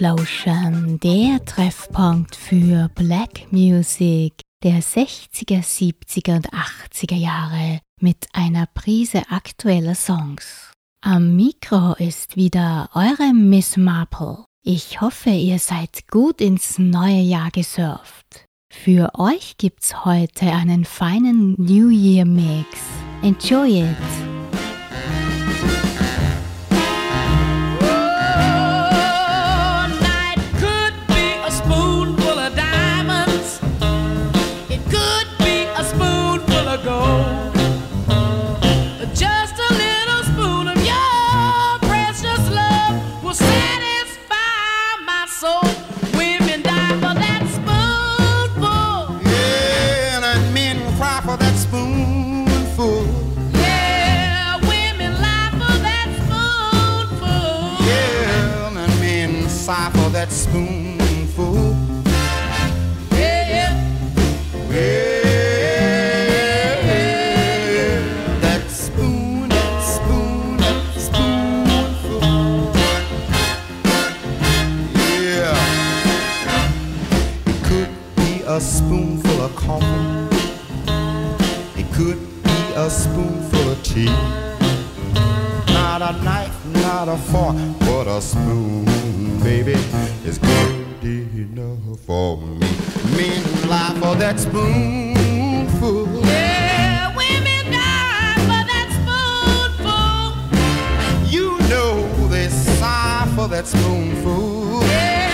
Lauschplauschern, der Treffpunkt für Black Music der 60er, 70er und 80er Jahre mit einer Prise aktueller Songs. Am Mikro ist wieder eure Miss Marple. Ich hoffe, ihr seid gut ins neue Jahr gesurft. Für euch gibt's heute einen feinen New Year Mix. Enjoy it! that spoonful. Yeah, yeah. yeah, that spoon, spoon, spoonful. Yeah. It could be a spoonful of coffee. It could be a spoonful of tea. Not a knife, not a fork, but a spoon baby, is good enough for me. Men lie for that spoonful. Yeah, women die for that spoonful. You know they sigh for that spoonful. Yeah.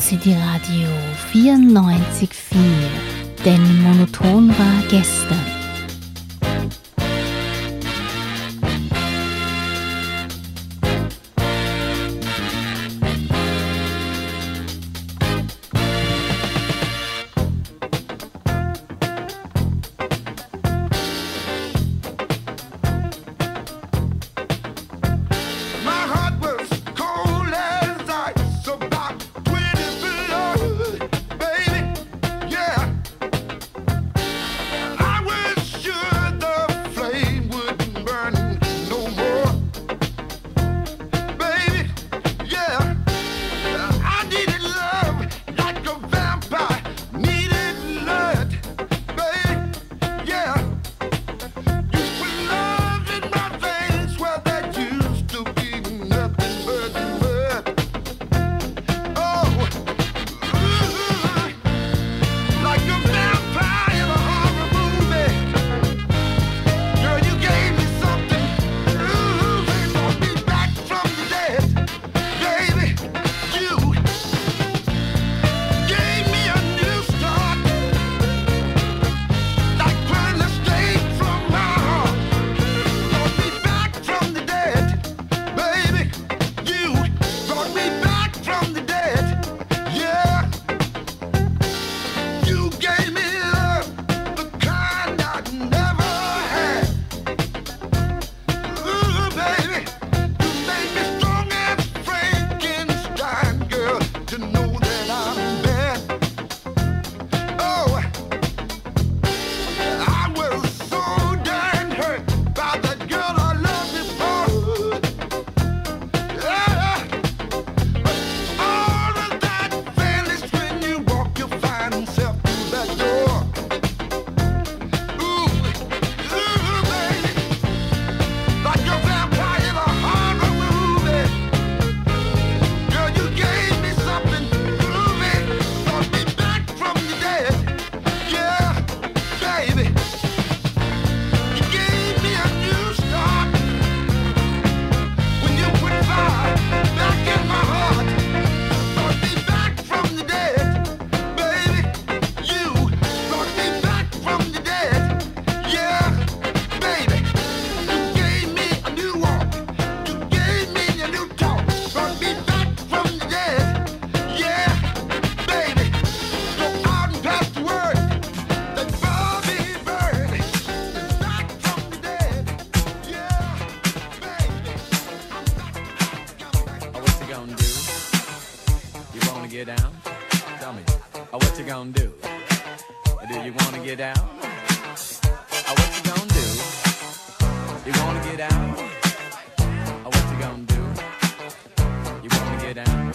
City Radio 94.4, denn monoton war gestern. to get down? Tell me, oh, what you gonna do? Do you wanna get down? Oh, what you gonna do? You wanna get down? Oh, what you gonna do? You wanna get down?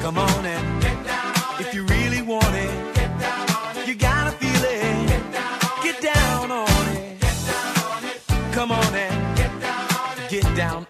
Come on and get down on if you really want it. Get down on it. You gotta feel it. Get down on, it. it. Get down on it. Come on and get down on it. Get down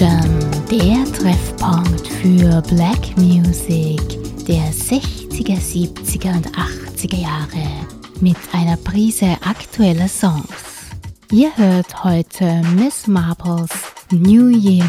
Fusion, der Treffpunkt für Black Music der 60er, 70er und 80er Jahre mit einer Prise aktueller Songs. Ihr hört heute Miss Marples New Year.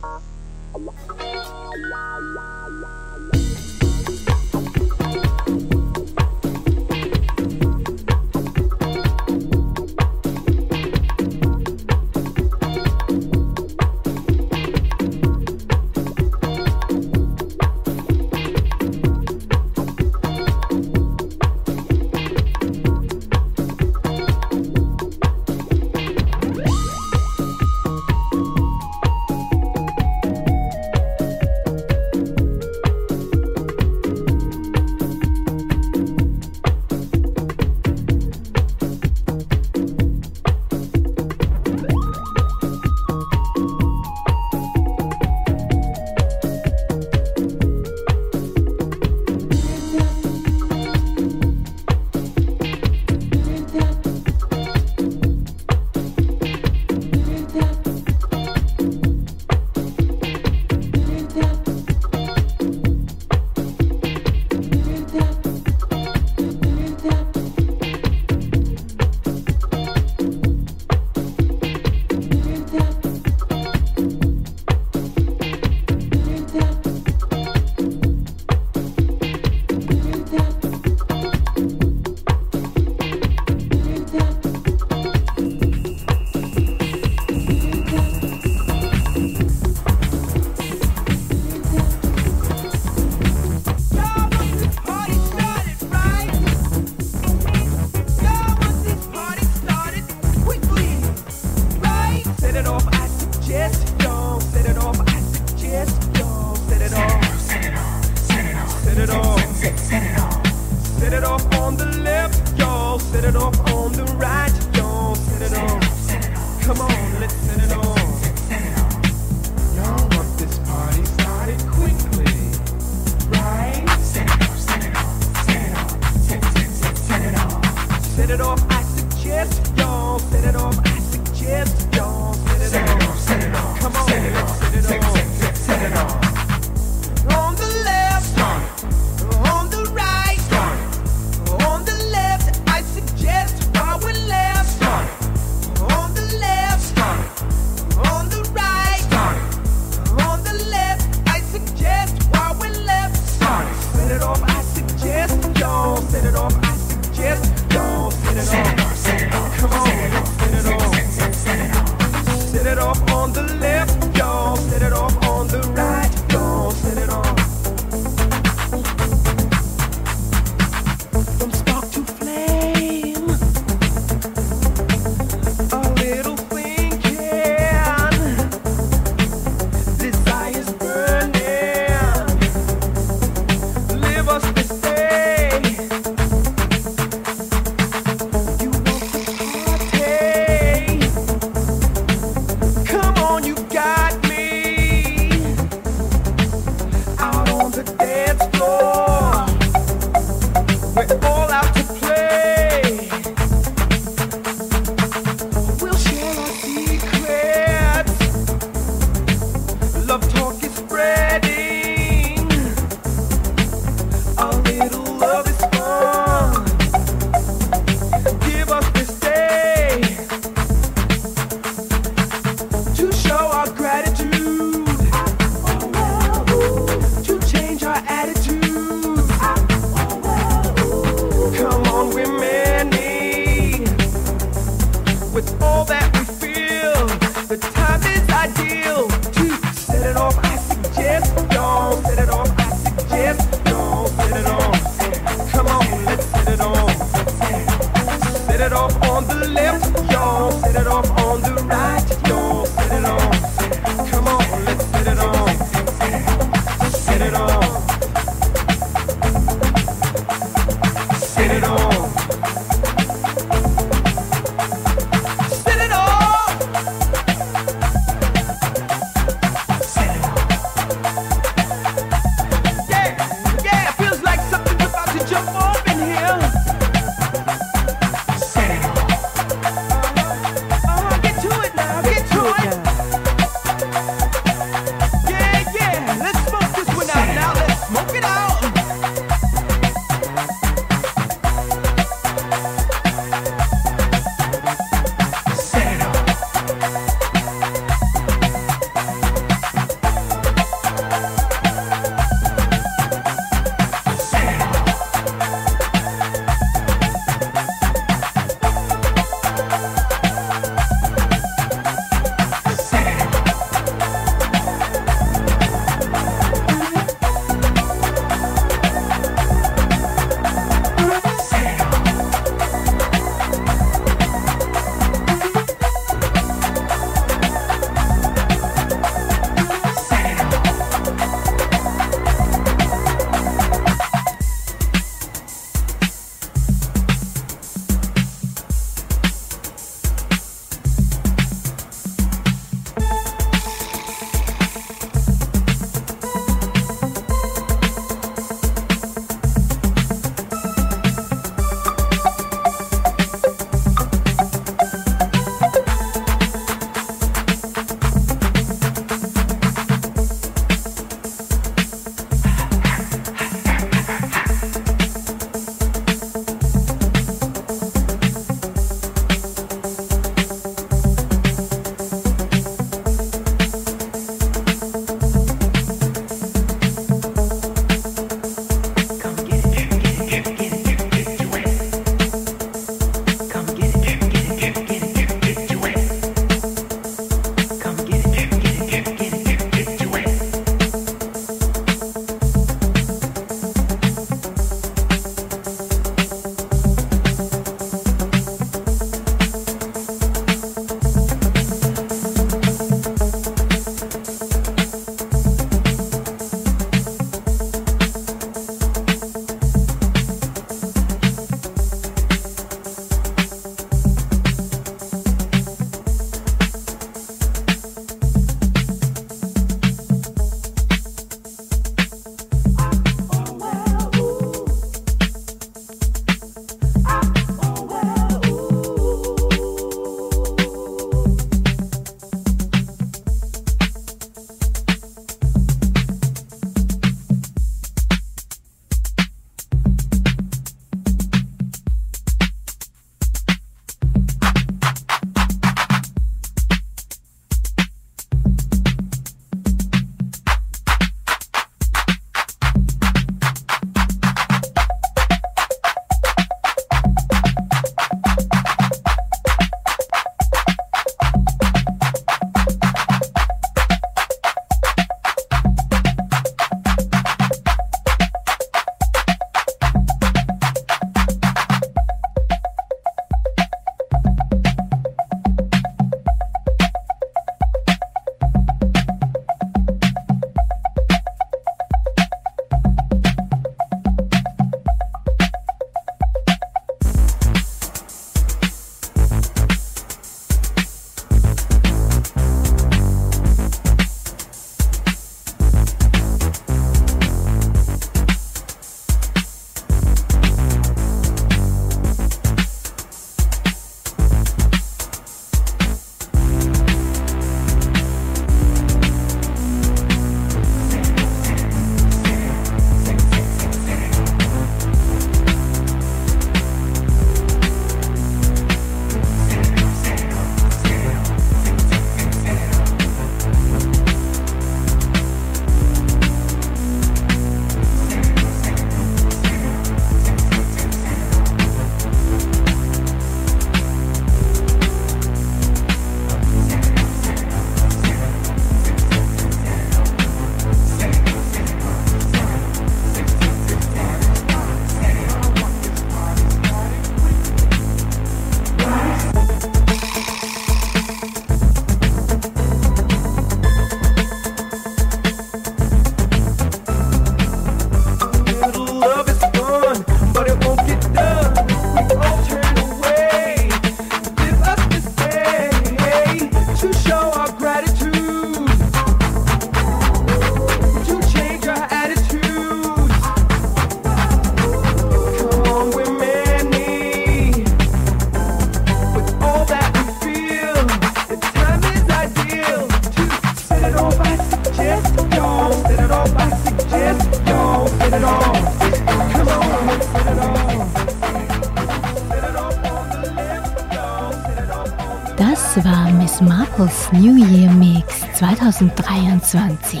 2023.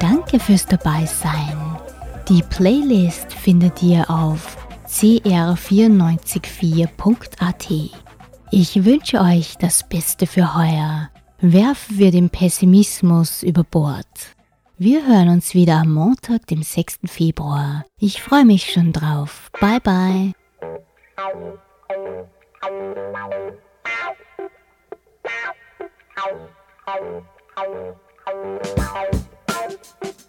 Danke fürs Dabeisein. Die Playlist findet ihr auf cr944.at. Ich wünsche euch das Beste für heuer. Werfen wir den Pessimismus über Bord. Wir hören uns wieder am Montag, dem 6. Februar. Ich freue mich schon drauf. Bye bye. Ow. Thank you.